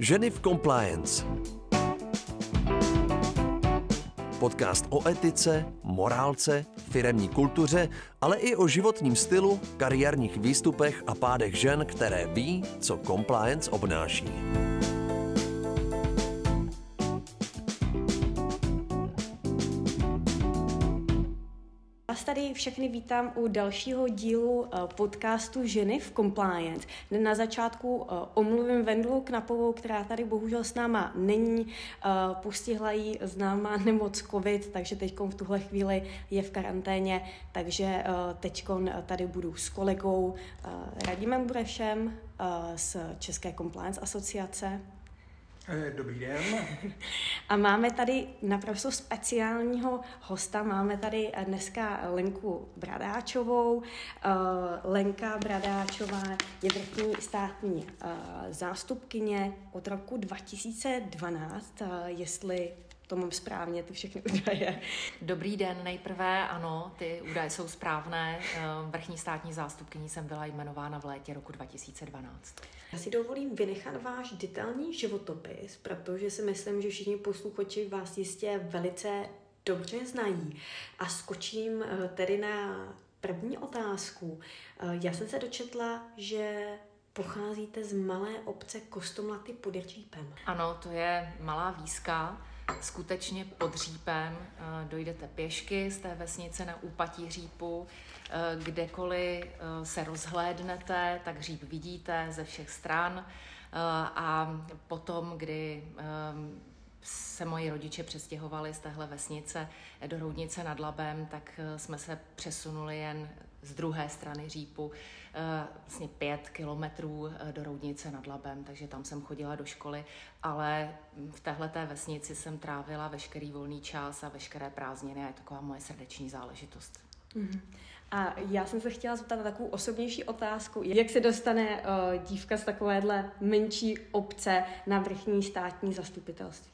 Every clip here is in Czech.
Ženy v compliance. Podcast o etice, morálce, firemní kultuře, ale i o životním stylu, kariérních výstupech a pádech žen, které ví, co compliance obnáší. Všechny vítám u dalšího dílu eh, podcastu Ženy v Compliance. Na začátku eh, omluvím Vendlu Knapovou, která tady bohužel s náma není. Eh, postihla jí známá nemoc COVID, takže teď v tuhle chvíli je v karanténě, takže teď tady budu s kolegou Radimem Burešem z České Compliance asociace. Eh, dobrý den. A máme tady naprosto speciálního hosta. Máme tady dneska Lenku Bradáčovou. Eh, Lenka Bradáčová je vrchní státní eh, zástupkyně od roku 2012, jestli to mám správně, ty všechny údaje. Dobrý den, nejprve ano, ty údaje jsou správné. Vrchní státní zástupkyní jsem byla jmenována v létě roku 2012. Já si dovolím vynechat váš detailní životopis, protože si myslím, že všichni posluchači vás jistě velice dobře znají. A skočím eh, tedy na první otázku. Eh, já jsem se dočetla, že pocházíte z malé obce Kostomlaty pod Řípem. Ano, to je malá výzka, skutečně pod Řípem. Eh, dojdete pěšky z té vesnice na úpatí Řípu, Eh, kdekoliv eh, se rozhlédnete, tak hříb vidíte ze všech stran a potom, kdy se moji rodiče přestěhovali z téhle vesnice do Roudnice nad Labem, tak jsme se přesunuli jen z druhé strany Řípu, vlastně pět kilometrů do Roudnice nad Labem, takže tam jsem chodila do školy, ale v téhle vesnici jsem trávila veškerý volný čas a veškeré prázdniny a je taková moje srdeční záležitost. Mm-hmm. A já jsem se chtěla zeptat na takovou osobnější otázku. Jak se dostane uh, dívka z takovéhle menší obce na vrchní státní zastupitelství?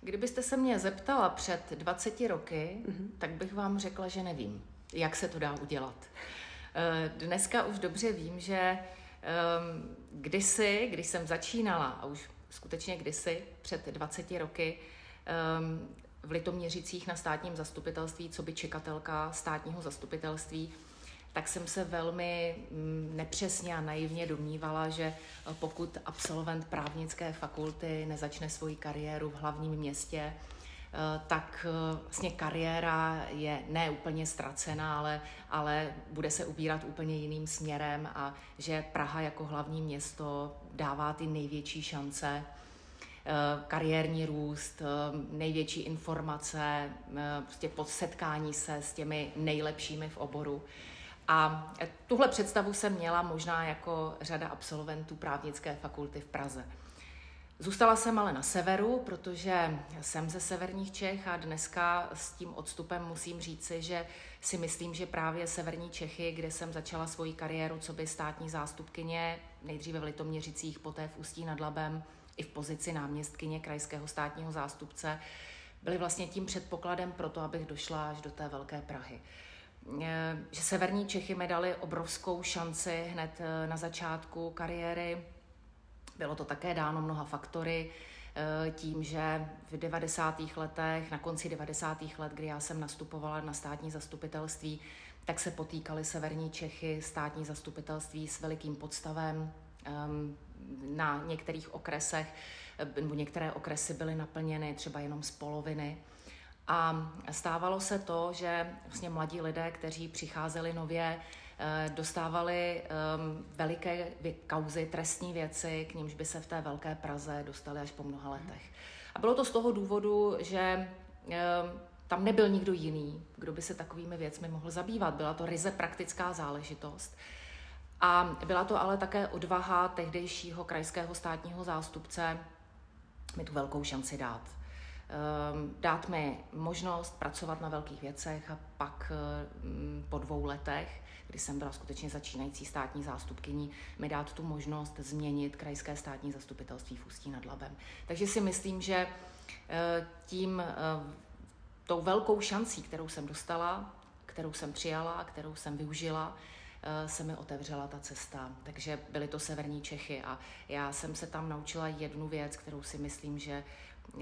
Kdybyste se mě zeptala před 20 roky, mm-hmm. tak bych vám řekla, že nevím, jak se to dá udělat. Uh, dneska už dobře vím, že um, kdysi, když jsem začínala, a už skutečně kdysi, před 20 roky, um, v Litoměřicích na státním zastupitelství, co by čekatelka státního zastupitelství, tak jsem se velmi mm, nepřesně a naivně domnívala, že eh, pokud absolvent právnické fakulty nezačne svoji kariéru v hlavním městě, eh, tak eh, vlastně kariéra je ne úplně ztracená, ale, ale bude se ubírat úplně jiným směrem a že Praha jako hlavní město dává ty největší šance Eh, kariérní růst, eh, největší informace, eh, prostě podsetkání se s těmi nejlepšími v oboru. A tuhle představu jsem měla možná jako řada absolventů právnické fakulty v Praze. Zůstala jsem ale na severu, protože jsem ze severních Čech a dneska s tím odstupem musím říci, že si myslím, že právě severní Čechy, kde jsem začala svoji kariéru co by státní zástupkyně, nejdříve v Litoměřicích, poté v Ústí nad Labem, i v pozici náměstkyně krajského státního zástupce, byly vlastně tím předpokladem pro to, abych došla až do té velké Prahy. Eh, že severní Čechy mi dali obrovskou šanci hned eh, na začátku kariéry. Bylo to také dáno mnoha faktory, eh, tím, že v 90. letech, na konci 90. let, kdy já jsem nastupovala na státní zastupitelství, tak se potýkali severní Čechy, státní zastupitelství s velikým podstavem, Ehm, na některých okresech, nebo některé okresy byly naplněny třeba jenom z poloviny. A stávalo se to, že vlastně mladí lidé, kteří přicházeli nově, eh, dostávali um, veliké kauzy, trestní věci, k nímž by se v té velké Praze dostali až po mnoha letech. A bylo to z toho důvodu, že um, tam nebyl nikdo jiný, kdo by se takovými věcmi mohl zabývat. Byla to ryze praktická záležitost. A byla to ale také odvaha tehdejšího krajského státního zástupce mi tu velkou šanci dát. Ehm, dát mi možnost pracovat na velkých věcech a pak ehm, po dvou letech, kdy jsem byla skutečně začínající státní zástupkyní, mi dát tu možnost změnit krajské státní zastupitelství v Ústí nad Labem. Takže si myslím, že ehm, tím tou velkou šancí, kterou jsem dostala, kterou jsem přijala, kterou jsem využila, se mi otevřela ta cesta. Takže byly to severní Čechy a já jsem se tam naučila jednu věc, kterou si myslím, že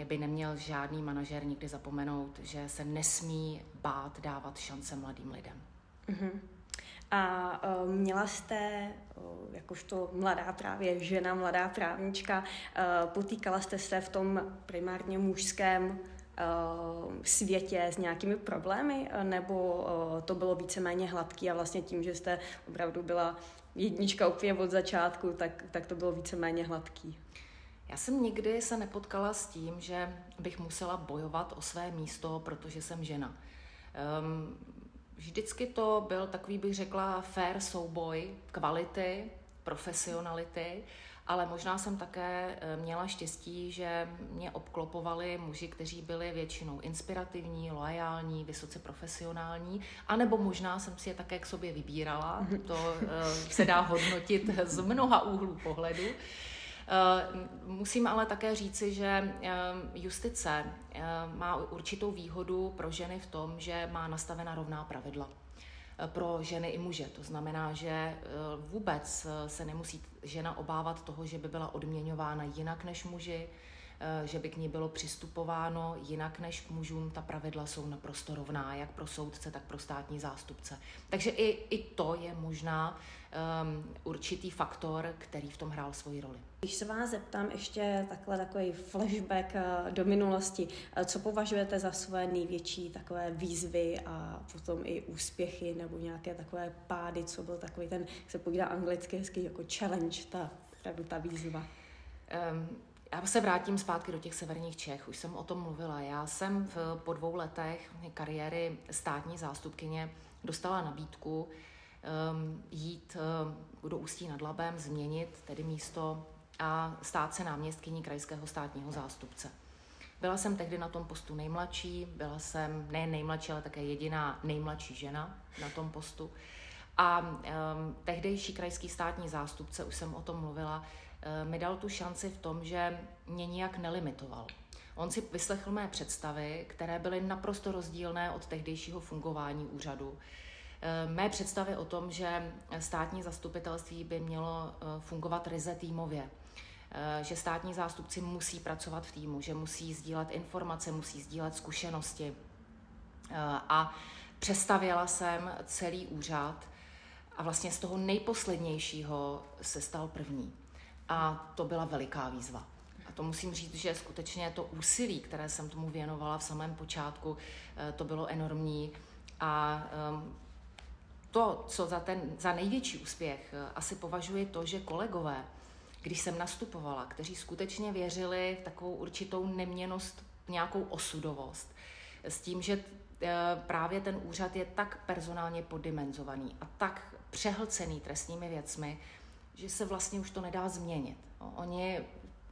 by neměl žádný manažer nikdy zapomenout, že se nesmí bát dávat šance mladým lidem. Mm-hmm. A uh, měla jste, uh, jakožto mladá právě žena, mladá právnička, uh, potýkala jste se v tom primárně mužském světě s nějakými problémy, nebo to bylo víceméně hladký a vlastně tím, že jste opravdu byla jednička úplně od začátku, tak, tak to bylo víceméně hladký? Já jsem nikdy se nepotkala s tím, že bych musela bojovat o své místo, protože jsem žena. Um, vždycky to byl takový, bych řekla, fair souboj kvality, profesionality, ale možná jsem také eh, měla štěstí, že mě obklopovali muži, kteří byli většinou inspirativní, loajální, vysoce profesionální, anebo možná jsem si je také k sobě vybírala. To eh, se dá hodnotit z mnoha úhlů pohledu. Eh, musím ale také říci, že justice má určitou výhodu pro ženy v tom, že má nastavena rovná pravidla pro ženy i muže. To znamená, že eh, vůbec eh, se nemusí žena obávat toho, že by byla odměňována jinak než muži, eh, že by k ní bylo přistupováno jinak než k mužům. Ta pravidla jsou naprosto rovná, jak pro soudce, tak pro státní zástupce. Takže i, i to je možná um, určitý faktor, který v tom hrál svoji roli. Když se vás zeptám ještě takhle takový flashback eh, do minulosti, eh, co považujete za své největší takové výzvy a potom i úspěchy nebo nějaké takové pády, co byl takový ten, jak se povídá anglicky hezky, jako challenge, ta, opravdu ta výzva? Um, já se vrátím zpátky do těch severních Čech, už jsem o tom mluvila. Já jsem v, po dvou letech kariéry státní zástupkyně dostala nabídku um, jít um, do Ústí nad Labem, změnit tedy místo a stát se náměstkyní krajského státního zástupce. Byla jsem tehdy na tom postu nejmladší, byla jsem ne nejmladší, ale také jediná nejmladší žena na tom postu. A um, tehdejší krajský státní zástupce, už jsem o tom mluvila, mi dal tu šanci v tom, že mě nijak nelimitoval. On si vyslechl mé představy, které byly naprosto rozdílné od tehdejšího fungování úřadu. Mé představy o tom, že státní zastupitelství by mělo fungovat ryze týmově, Eh, že státní zástupci musí pracovat v týmu, že musí sdílet informace, musí sdílet zkušenosti. Eh, a přestavěla jsem celý úřad a vlastně z toho nejposlednějšího se stal první. A to byla veliká výzva. A to musím říct, že skutečně to úsilí, které jsem tomu věnovala v samém počátku, eh, to bylo enormní. A ehm, to, co za, ten, za největší úspěch asi považuji to, že kolegové když jsem nastupovala, kteří skutečně věřili v takovou určitou neměnost, nějakou osudovost, s tím, že eh, právě ten úřad je tak personálně poddimenzovaný a tak přehlcený trestními věcmi, že se vlastně už to nedá změnit. No, oni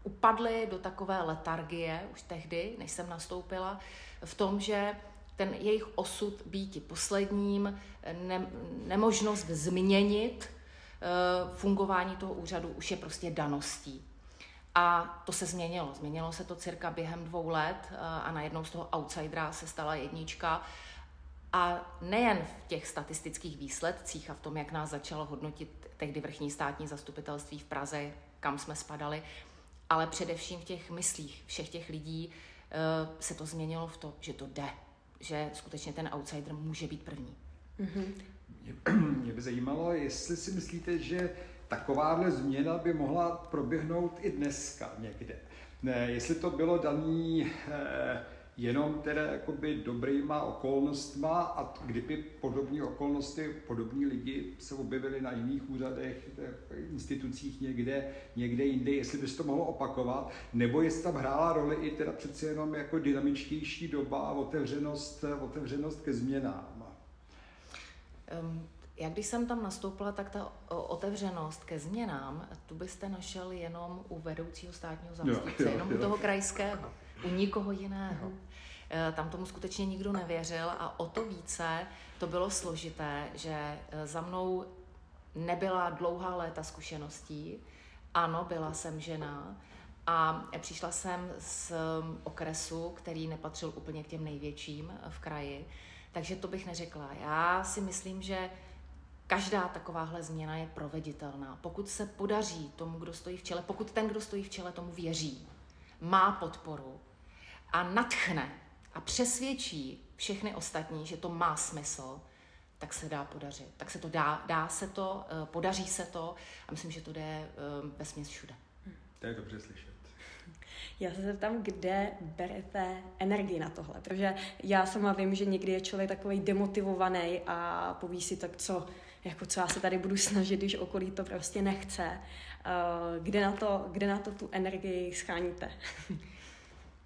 upadli do takové letargie už tehdy, než jsem nastoupila, v tom, že ten jejich osud být posledním, ne, nemožnost změnit Eh, fungování toho úřadu už je prostě daností. A to se změnilo. Změnilo se to cirka během dvou let eh, a najednou z toho outsidera se stala jednička. A nejen v těch statistických výsledcích a v tom, jak nás začalo hodnotit tehdy vrchní státní zastupitelství v Praze, kam jsme spadali, ale především v těch myslích všech těch lidí eh, se to změnilo v to, že to jde, že skutečně ten outsider může být první. Mm-hmm. Mě by zajímalo, jestli si myslíte, že takováhle změna by mohla proběhnout i dneska někde. Ne, jestli to bylo daný eh, jenom teda jakoby dobrýma okolnostma a kdyby podobné okolnosti, podobní lidi se objevili na jiných úřadech, institucích někde, někde jinde, jestli by se to mohlo opakovat, nebo jestli tam hrála roli i teda přeci jenom jako dynamičtější doba a otevřenost, otevřenost ke změnám. Um, já když jsem tam nastoupila, tak ta otevřenost ke změnám, tu byste našel jenom u vedoucího státního zástupce, jo, jo, jenom jo. u toho krajského, u nikoho jiného. Mm. Tam tomu skutečně nikdo nevěřil a o to více to bylo složité, že e, za mnou nebyla dlouhá léta zkušeností. Ano, byla jsem žena a přišla jsem z okresu, který nepatřil úplně k těm největším v kraji takže to bych neřekla. Já si myslím, že každá takováhle změna je proveditelná. Pokud se podaří tomu, kdo stojí v čele, pokud ten, kdo stojí v čele, tomu věří, má podporu a natchne a přesvědčí všechny ostatní, že to má smysl, tak se dá podařit. Tak se to dá, dá se to, eh, podaří se to a myslím, že to jde eh, ve směs všude. To je dobře slyšet. Já se zeptám, kde berete energii na tohle, protože já sama vím, že někdy je člověk takový demotivovaný a poví si tak, co, jako co já se tady budu snažit, když okolí to prostě nechce. Eh, kde na to, kde na to tu energii scháníte?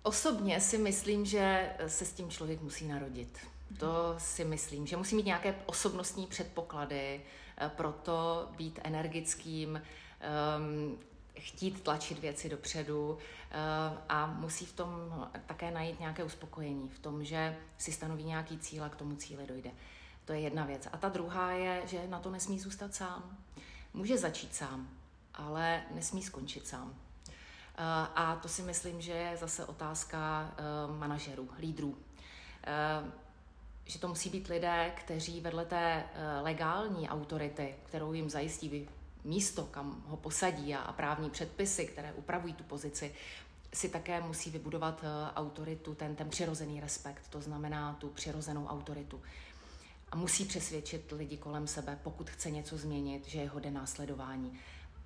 Osobně si myslím, že se s tím člověk musí narodit. To si myslím, že musí mít nějaké osobnostní předpoklady, eh, proto být energickým, um, chtít tlačit věci dopředu a musí v tom také najít nějaké uspokojení, v tom, že si stanoví nějaký cíl a k tomu cíli dojde. To je jedna věc. A ta druhá je, že na to nesmí zůstat sám. Může začít sám, ale nesmí skončit sám. Eh, a to si myslím, že je zase otázka manažerů, lídrů že to musí být lidé, kteří vedle té eh, legální autority, kterou jim zajistí místo, kam ho posadí a právní předpisy, které upravují tu pozici, si také musí vybudovat eh, autoritu, ten, ten přirozený respekt, to znamená tu přirozenou autoritu. A musí přesvědčit lidi kolem sebe, pokud chce něco změnit, že je hodně následování.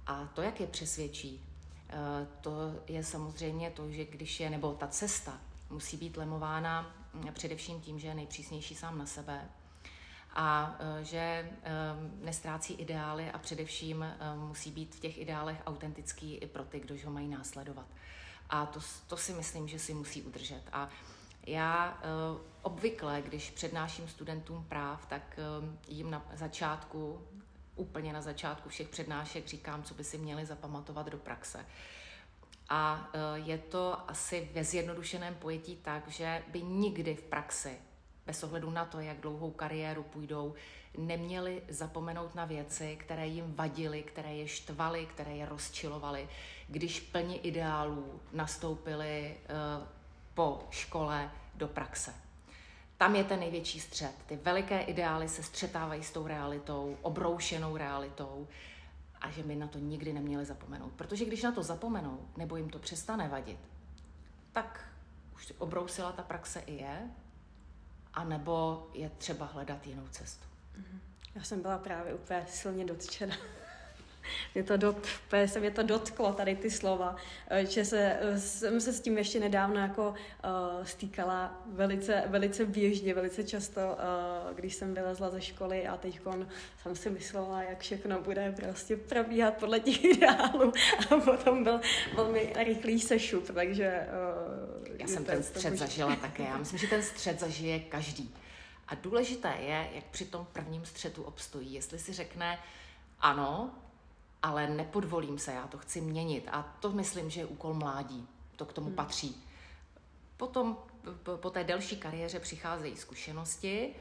A to, jak je přesvědčí, eh, to je samozřejmě to, že když je, nebo ta cesta musí být lemována především tím, že je nejpřísnější sám na sebe a e, že e, nestrácí ideály a především musí být v těch ideálech autentický i pro ty, kdo ho mají následovat. A to, to si myslím, že si musí udržet. A já obvykle, když přednáším studentům práv, tak jim na začátku, úplně na začátku všech přednášek říkám, co by si měli zapamatovat do praxe. A e, je to asi ve zjednodušeném pojetí tak, že by nikdy v praxi, bez ohledu na to, jak dlouhou kariéru půjdou, neměli zapomenout na věci, které jim vadily, které je štvaly, které je rozčilovaly, když plně ideálů nastoupili po škole do praxe. Tam je ten největší střed. Ty veliké ideály se střetávají s tou realitou, obroušenou realitou a že by na to nikdy neměli zapomenout. Protože když na to zapomenou, nebo jim to přestane vadit, tak už obrousila ta praxe i je, anebo je třeba hledat jinou cestu. Mhm. Já jsem byla právě úplně silně dotčena mě to, dot, se mě to dotklo, tady ty slova, eh, že se, eh, jsem se s tím ještě nedávno jako uh, stýkala velice, velice běžně, velice často, uh, když jsem vylezla ze školy a teď jsem si myslela, jak všechno bude prostě probíhat podle těch ideálů a potom byl velmi rychlý sešup, takže... Uh, Já jsem ten střed zažila také. Já myslím, že ten střed zažije každý. A důležité je, jak při tom prvním střetu obstojí. Jestli si řekne, ano, ale nepodvolím se, já to chci měnit. A to myslím, že je úkol mládí. To k tomu hmm. patří. Potom po té delší kariéře přicházejí zkušenosti,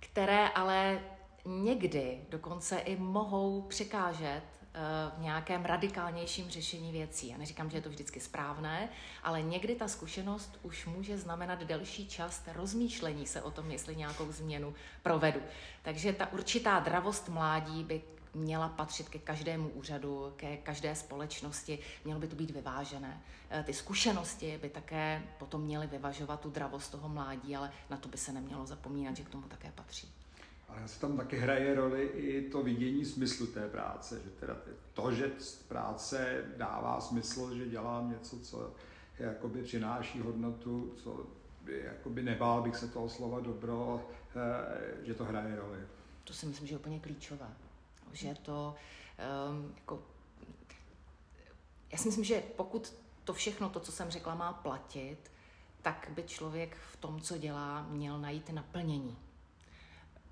které ale někdy dokonce i mohou překážet eh, v nějakém radikálnějším řešení věcí. Já neříkám, že je to vždycky správné, ale někdy ta zkušenost už může znamenat delší čas rozmýšlení se o tom, jestli nějakou změnu provedu. Takže ta určitá dravost mládí by měla patřit ke každému úřadu, ke každé společnosti, mělo by to být vyvážené. Eh, ty zkušenosti by také potom měly vyvažovat tu dravost toho mládí, ale na to by se nemělo zapomínat, že k tomu také patří. Ale se tam taky hraje roli i to vidění smyslu té práce, že teda to, že práce dává smysl, že dělám něco, co jakoby přináší hodnotu, co by, jakoby nebál bych se toho slova dobro, eh, že to hraje roli. To si myslím, že je úplně klíčové že to um, jako, já si myslím, že pokud to všechno, to, co jsem řekla, má platit, tak by člověk v tom, co dělá, měl najít naplnění.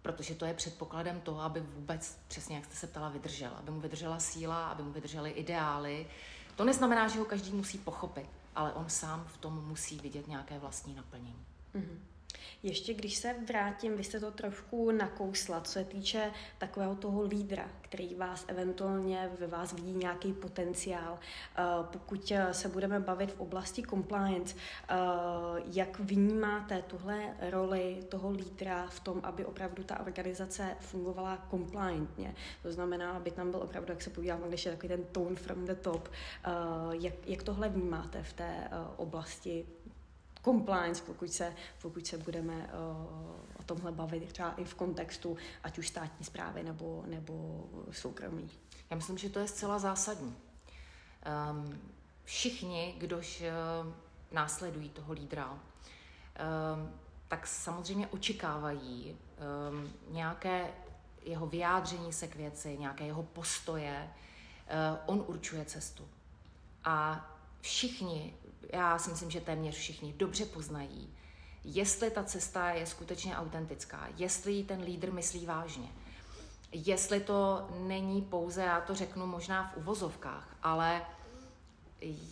Protože to je předpokladem toho, aby vůbec, přesně jak jste se ptala, vydržel. Aby mu vydržela síla, aby mu vydržely ideály. To neznamená, že ho každý musí pochopit, ale on sám v tom musí vidět nějaké vlastní naplnění. Mm-hmm. Ještě když se vrátím, vy jste to trošku nakousla, co se týče takového toho lídra, který vás eventuálně ve vás vidí nějaký potenciál. Eh, pokud se budeme bavit v oblasti compliance, eh, jak vnímáte tuhle roli toho lídra v tom, aby opravdu ta organizace fungovala compliantně? To znamená, aby tam byl opravdu, jak se podíváme, když je takový ten tone from the top. Eh, jak, jak tohle vnímáte v té oblasti compliance, pokud se, pokud se budeme uh, o tomhle bavit třeba i v kontextu ať už státní zprávy nebo, nebo soukromí. Já myslím, že to je zcela zásadní. Um, všichni, kdož uh, následují toho lídra, um, tak samozřejmě očekávají um, nějaké jeho vyjádření se k věci, nějaké jeho postoje. Uh, on určuje cestu. A všichni já si myslím, že téměř všichni dobře poznají, jestli ta cesta je skutečně autentická, jestli ji ten lídr myslí vážně, jestli to není pouze, já to řeknu možná v uvozovkách, ale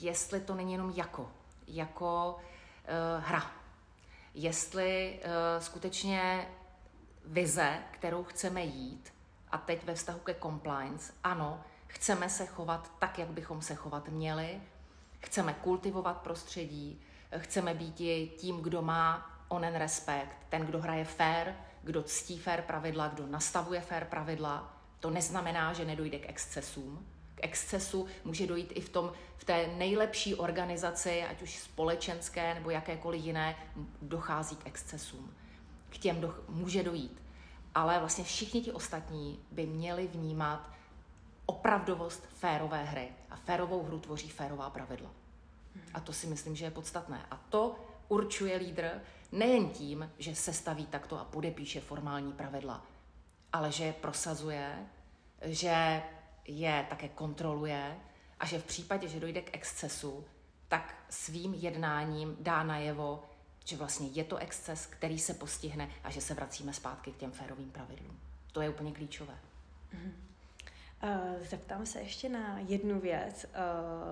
jestli to není jenom jako, jako uh, hra. Jestli uh, skutečně vize, kterou chceme jít, a teď ve vztahu ke compliance, ano, chceme se chovat tak, jak bychom se chovat měli, Chceme kultivovat prostředí, chceme být tím, kdo má onen respekt, ten, kdo hraje fair, kdo ctí fair pravidla, kdo nastavuje fair pravidla. To neznamená, že nedojde k excesům. K excesu může dojít i v, tom, v té nejlepší organizaci, ať už společenské nebo jakékoliv jiné, dochází k excesům. K těm do, může dojít. Ale vlastně všichni ti ostatní by měli vnímat opravdovost férové hry. A férovou hru tvoří férová pravidla. A to si myslím, že je podstatné. A to určuje lídr nejen tím, že se staví takto a podepíše formální pravidla, ale že je prosazuje, že je také kontroluje a že v případě, že dojde k excesu, tak svým jednáním dá najevo, že vlastně je to exces, který se postihne a že se vracíme zpátky k těm férovým pravidlům. To je úplně klíčové. Mm-hmm. Eh, zeptám se ještě na jednu věc. Eh,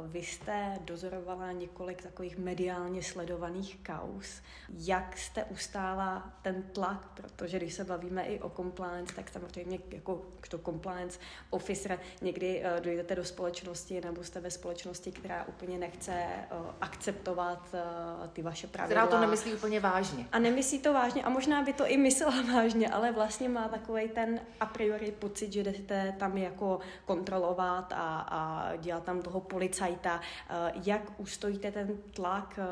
vy jste dozorovala několik takových mediálně sledovaných kaus. Jak jste ustála ten tlak? Protože když se bavíme i o compliance, tak samozřejmě jako to compliance officer někdy eh, dojdete do společnosti nebo jste ve společnosti, která úplně nechce akceptovat ty vaše pravidla. Která to nemyslí úplně vážně. A nemyslí to vážně a možná by to i myslela vážně, ale vlastně má takový ten a priori pocit, že jdete tam jako kontrolovat a, a dělat tam toho policajta. Eh, jak ustojíte ten tlak eh,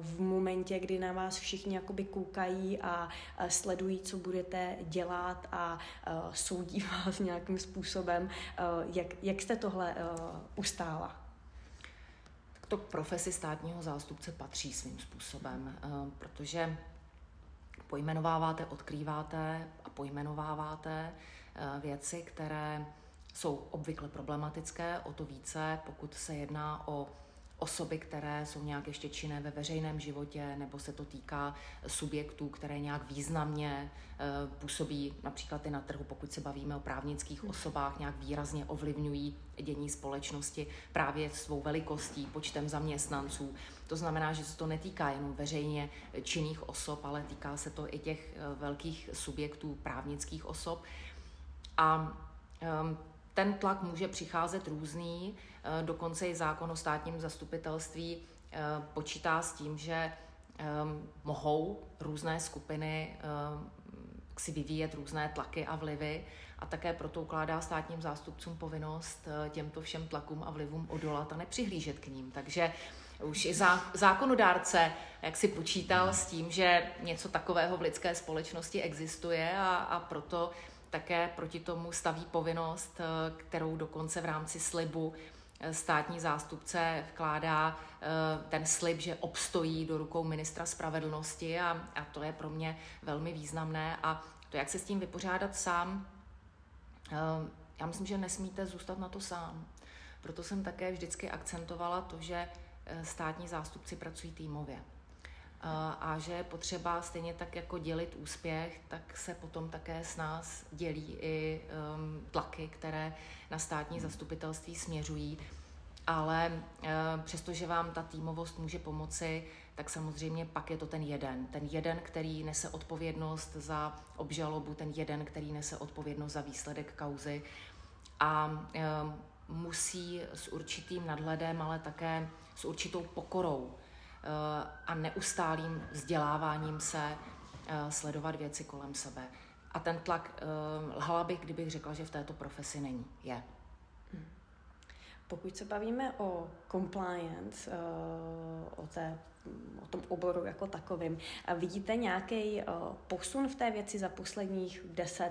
v momentě, kdy na vás všichni jakoby koukají a sledují, co budete dělat a eh, soudí vás nějakým způsobem. Jak, jak jste tohle ustála? to k profesi státního zástupce patří svým způsobem, protože pojmenováváte, odkrýváte a pojmenováváte věci, které jsou obvykle problematické, o to více, pokud se jedná o osoby, které jsou nějak ještě činné ve veřejném životě, nebo se to týká subjektů, které nějak významně eh, působí například i na trhu, pokud se bavíme o právnických hmm. osobách, nějak výrazně ovlivňují dění společnosti právě svou velikostí, počtem zaměstnanců. To znamená, že se to netýká jenom veřejně činných osob, ale týká se to i těch eh, velkých subjektů právnických osob. A um, ten tlak může přicházet různý, eh, dokonce i zákon o státním zastupitelství eh, počítá s tím, že ehm, mohou různé skupiny ehm, si vyvíjet různé tlaky a vlivy a také proto ukládá státním zástupcům povinnost eh, těmto všem tlakům a vlivům odolat a nepřihlížet k ním. Takže už i zákonodárce, jak si počítal s tím, že něco takového v lidské společnosti existuje a, a proto také proti tomu staví povinnost, eh, kterou dokonce v rámci slibu eh, státní zástupce vkládá eh, ten slib, že obstojí do rukou ministra spravedlnosti a, a to je pro mě velmi významné a to, jak se s tím vypořádat sám, já myslím, že nesmíte zůstat na to sám. Proto jsem také vždycky akcentovala to, že státní zástupci pracují týmově a že je potřeba stejně tak jako dělit úspěch, tak se potom také s nás dělí i um, tlaky, které na státní zastupitelství směřují. ale přestože vám ta týmovost může pomoci, tak samozřejmě pak je to ten jeden. Ten jeden, který nese odpovědnost za obžalobu, ten jeden, který nese odpovědnost za výsledek kauzy a e, musí s určitým nadhledem, ale také s určitou pokorou a neustálým vzděláváním se e, sledovat věci kolem sebe. A ten tlak, lhala bych, kdybych řekla, že v této profesi není. Je. Pokud se bavíme o compliance, o té o tom oboru jako takovým. Vidíte nějaký uh, posun v té věci za posledních 10-5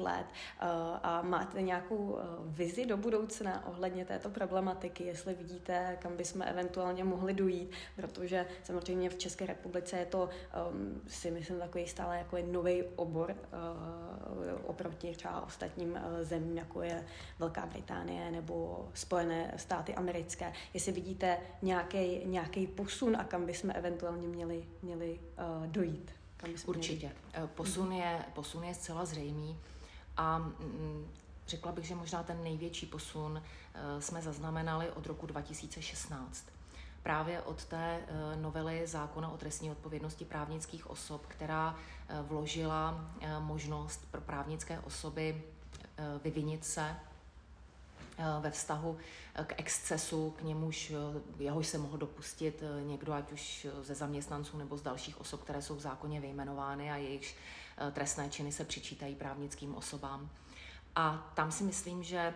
let uh, a máte nějakou uh, vizi do budoucna ohledně této problematiky, jestli vidíte, kam bychom eventuálně mohli dojít, protože samozřejmě v České republice je to, um, si myslím, takový stále jako nový obor oproti třeba ostatním zemím, jako je Velká Británie nebo Spojené státy americké. Jestli vidíte nějaký posun a kam by bychom eventuálně měli, měli uh, dojít. Kam Určitě. Měli. Eh, posun je, posun je zcela zřejmý a mm, řekla bych, že možná ten největší posun uh, jsme zaznamenali od roku 2016 právě od té novely zákona o trestní odpovědnosti právnických osob, která vložila možnost pro právnické osoby vyvinit se ve vztahu eh, k excesu, k němuž eh, jehož se mohl dopustit někdo, ať už ze zaměstnanců nebo z dalších osob, které jsou v zákoně vyjmenovány a jejichž trestné činy se přičítají právnickým osobám. A tam si myslím, že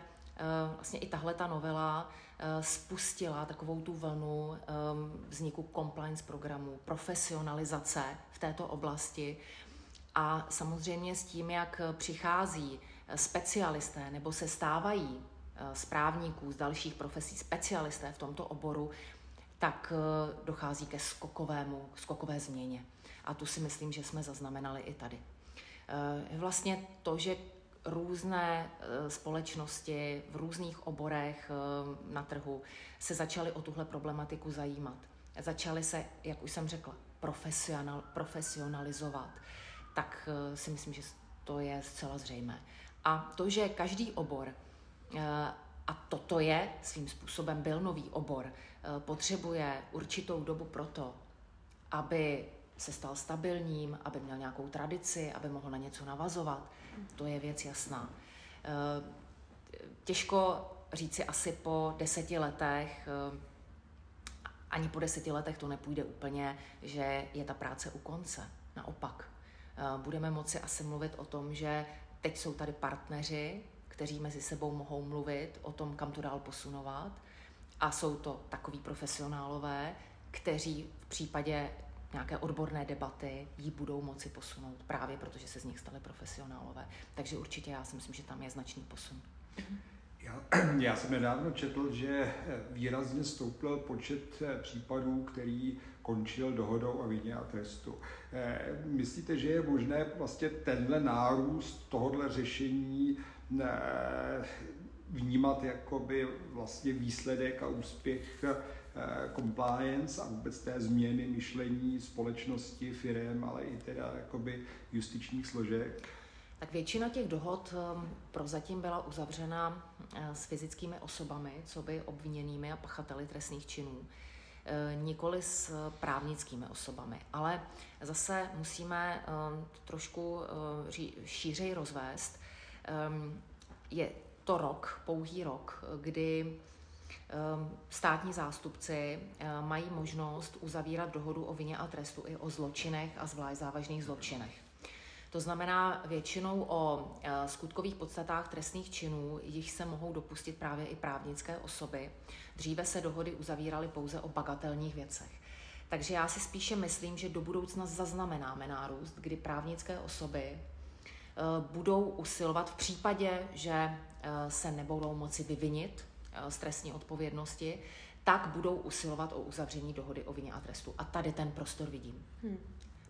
vlastně i tahle ta novela spustila takovou tu vlnu vzniku compliance programů, profesionalizace v této oblasti a samozřejmě s tím, jak přichází specialisté nebo se stávají Eh, z právníků, z dalších profesí, specialisté v tomto oboru, tak eh, dochází ke skokovému, skokové změně. A tu si myslím, že jsme zaznamenali i tady. Eh, vlastně to, že různé společnosti v různých oborech na trhu se začaly o tuhle problematiku zajímat. Začaly se, jak už jsem řekla, profesional, profesionalizovat, tak si myslím, že to je zcela zřejmé. A to, že každý obor Eh, a toto je svým způsobem byl nový obor. Eh, potřebuje určitou dobu proto, aby se stal stabilním, aby měl nějakou tradici, aby mohl na něco navazovat. To je věc jasná. Eh, těžko říci asi po deseti letech, ani po deseti letech to nepůjde úplně, že je ta práce u konce. Naopak, budeme moci asi mluvit o tom, že teď jsou tady partneři, kteří mezi sebou mohou mluvit o tom, kam to dál posunovat. A jsou to takový profesionálové, kteří v případě nějaké odborné debaty ji budou moci posunout, právě protože se z nich stali profesionálové. Takže určitě já si myslím, že tam je značný posun. Já, já jsem nedávno četl, že výrazně stoupl počet případů, který končil dohodou o vině a trestu. Eh, myslíte, že je možné vlastně tenhle nárůst tohohle řešení vnímat jakoby vlastně výsledek a úspěch eh, compliance a vůbec té změny myšlení společnosti, firm, ale i teda jakoby justičních složek? Tak většina těch dohod ehm, prozatím byla uzavřena eh, s fyzickými osobami, co by obviněnými a pachateli trestných činů, eh, nikoli s právnickými osobami. Ale zase musíme trošku šířej rozvést, je to rok, pouhý rok, kdy ehm, státní zástupci ehm, mají možnost uzavírat dohodu o vině a trestu i o zločinech a zvlášť závažných zločinech. To znamená většinou o skutkových podstatách trestných činů, jich se mohou dopustit právě i právnické osoby. Dříve se dohody uzavíraly pouze o bagatelních věcech. Takže já si spíše myslím, že do budoucna zaznamenáme nárůst, kdy právnické osoby Eh, budou usilovat v případě, že eh, se nebudou moci vyvinit eh, z trestní odpovědnosti, tak budou usilovat o uzavření dohody o vině a trestu. A tady ten prostor vidím. Hmm.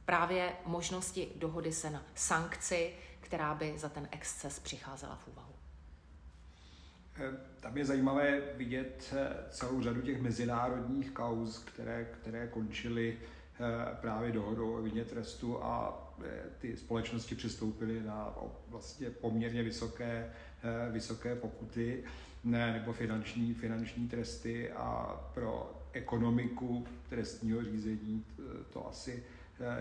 Právě možnosti dohody se na sankci, která by za ten exces přicházela v úvahu. Tam je zajímavé vidět celou řadu těch mezinárodních kauz, které, které končily právě dohodou o vině trestu a ty společnosti přistoupily na vlastně poměrně vysoké, vysoké pokuty ne, nebo finanční, finanční tresty a pro ekonomiku trestního řízení to asi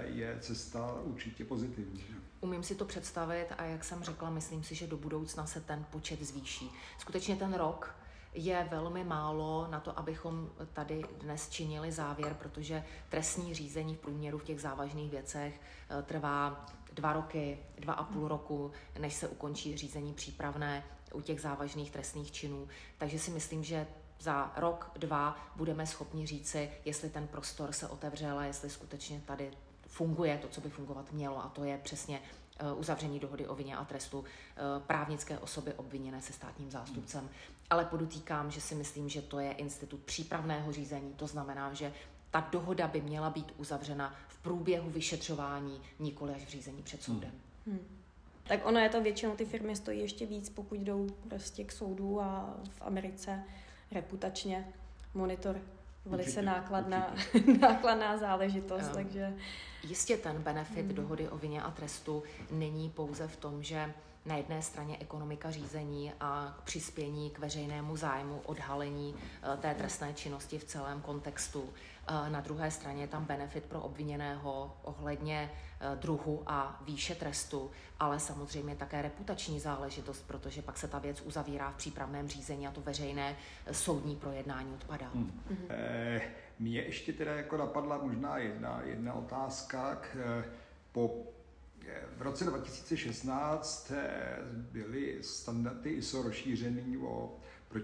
je cesta určitě pozitivní. Umím si to představit a jak jsem řekla, myslím si, že do budoucna se ten počet zvýší. Skutečně ten rok je velmi málo na to, abychom tady dnes činili závěr, protože trestní řízení v průměru v těch závažných věcech eh, trvá dva roky, dva a půl roku, než se ukončí řízení přípravné u těch závažných trestných činů. Takže si myslím, že za rok, dva budeme schopni říci, jestli ten prostor se otevřel a jestli skutečně tady funguje to, co by fungovat mělo, a to je přesně uzavření dohody o vině a trestu eh, právnické osoby obviněné se státním zástupcem. Ale podotýkám, že si myslím, že to je institut přípravného řízení, to znamená, že ta dohoda by měla být uzavřena v průběhu vyšetřování, nikoli až v řízení před soudem. Hmm. Hmm. Tak ono je to většinou, ty firmy stojí ještě víc, pokud jdou prostě k soudu a v Americe reputačně monitor velice určitě, nákladná, určitě. nákladná záležitost, um, takže... Jistě ten benefit hmm. dohody o vině a trestu není pouze v tom, že na jedné straně ekonomika řízení a přispění k veřejnému zájmu, odhalení eh, té trestné činnosti v celém kontextu. Eh, na druhé straně je tam benefit pro obviněného ohledně eh, druhu a výše trestu, ale samozřejmě také reputační záležitost, protože pak se ta věc uzavírá v přípravném řízení a to veřejné soudní projednání odpadá. Hmm. Mm-hmm. Mně ještě teda jako napadla možná jedna, jedna otázka k, po v roce 2016 eh, byly standardy ISO rozšířený o eh,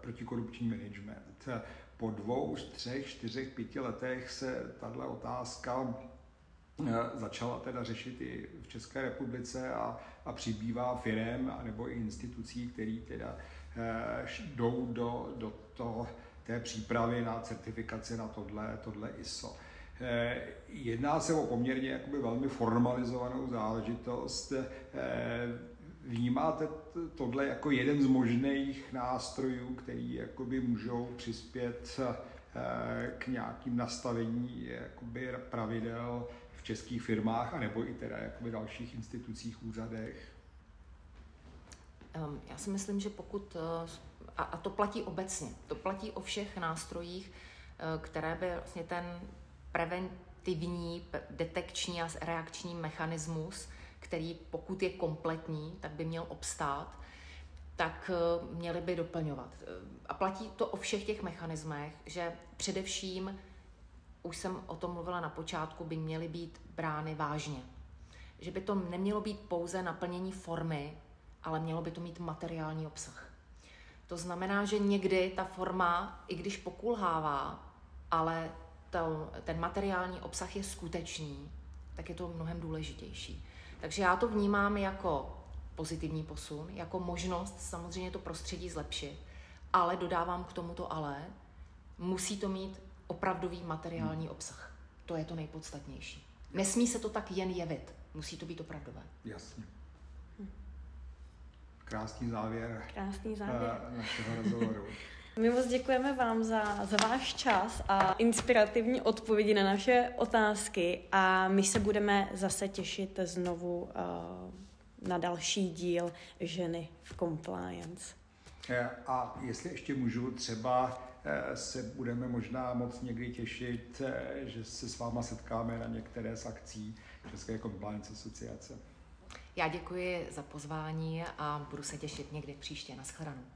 protikorupční management. Po dvou, třech, čtyřech, pěti letech se tahle otázka eh, začala teda řešit i v České republice a, a přibývá firem nebo i institucí, které teda jdou do, do toho, té přípravy na certifikaci na tohle, tohle ISO. Eh, jedná se o poměrně jakoby velmi formalizovanou záležitost. Eh, vnímáte tohle jako jeden z možných nástrojů, který jakoby můžou přispět eh, k nějakým nastavení jakoby pravidel v českých firmách, anebo i teda jakoby dalších institucích, úřadech? Já si myslím, že pokud, a to platí obecně, to platí o všech nástrojích, které by vlastně ten preventivní, detekční a reakční mechanismus, který pokud je kompletní, tak by měl obstát, tak eh, měly by doplňovat. Eh, a platí to o všech těch mechanismech, že především, už jsem o tom mluvila na počátku, by měly být brány vážně. Že by to nemělo být pouze naplnění formy, ale mělo by to mít materiální obsah. To znamená, že někdy ta forma, i když pokulhává, ale to, ten materiální obsah je skutečný, tak je to mnohem důležitější. Takže já to vnímám jako pozitivní posun, jako možnost samozřejmě to prostředí zlepšit, ale dodávám k tomuto ale, musí to mít opravdový materiální hmm. obsah. To je to nejpodstatnější. Nesmí se to tak jen jevit, musí to být opravdové. Jasně. Krásný závěr. Krásný závěr. Uh, našeho rozhovoru. My moc děkujeme vám za, za váš čas a inspirativní odpovědi na naše otázky a my se budeme zase těšit znovu uh, na další díl Ženy v Compliance. Eh, a jestli ještě můžu, třeba eh, se budeme možná moc někdy těšit, že se s váma setkáme na některé z akcí České Compliance asociace. Já děkuji za pozvání a budu se těšit někdy příště. Naschledanou.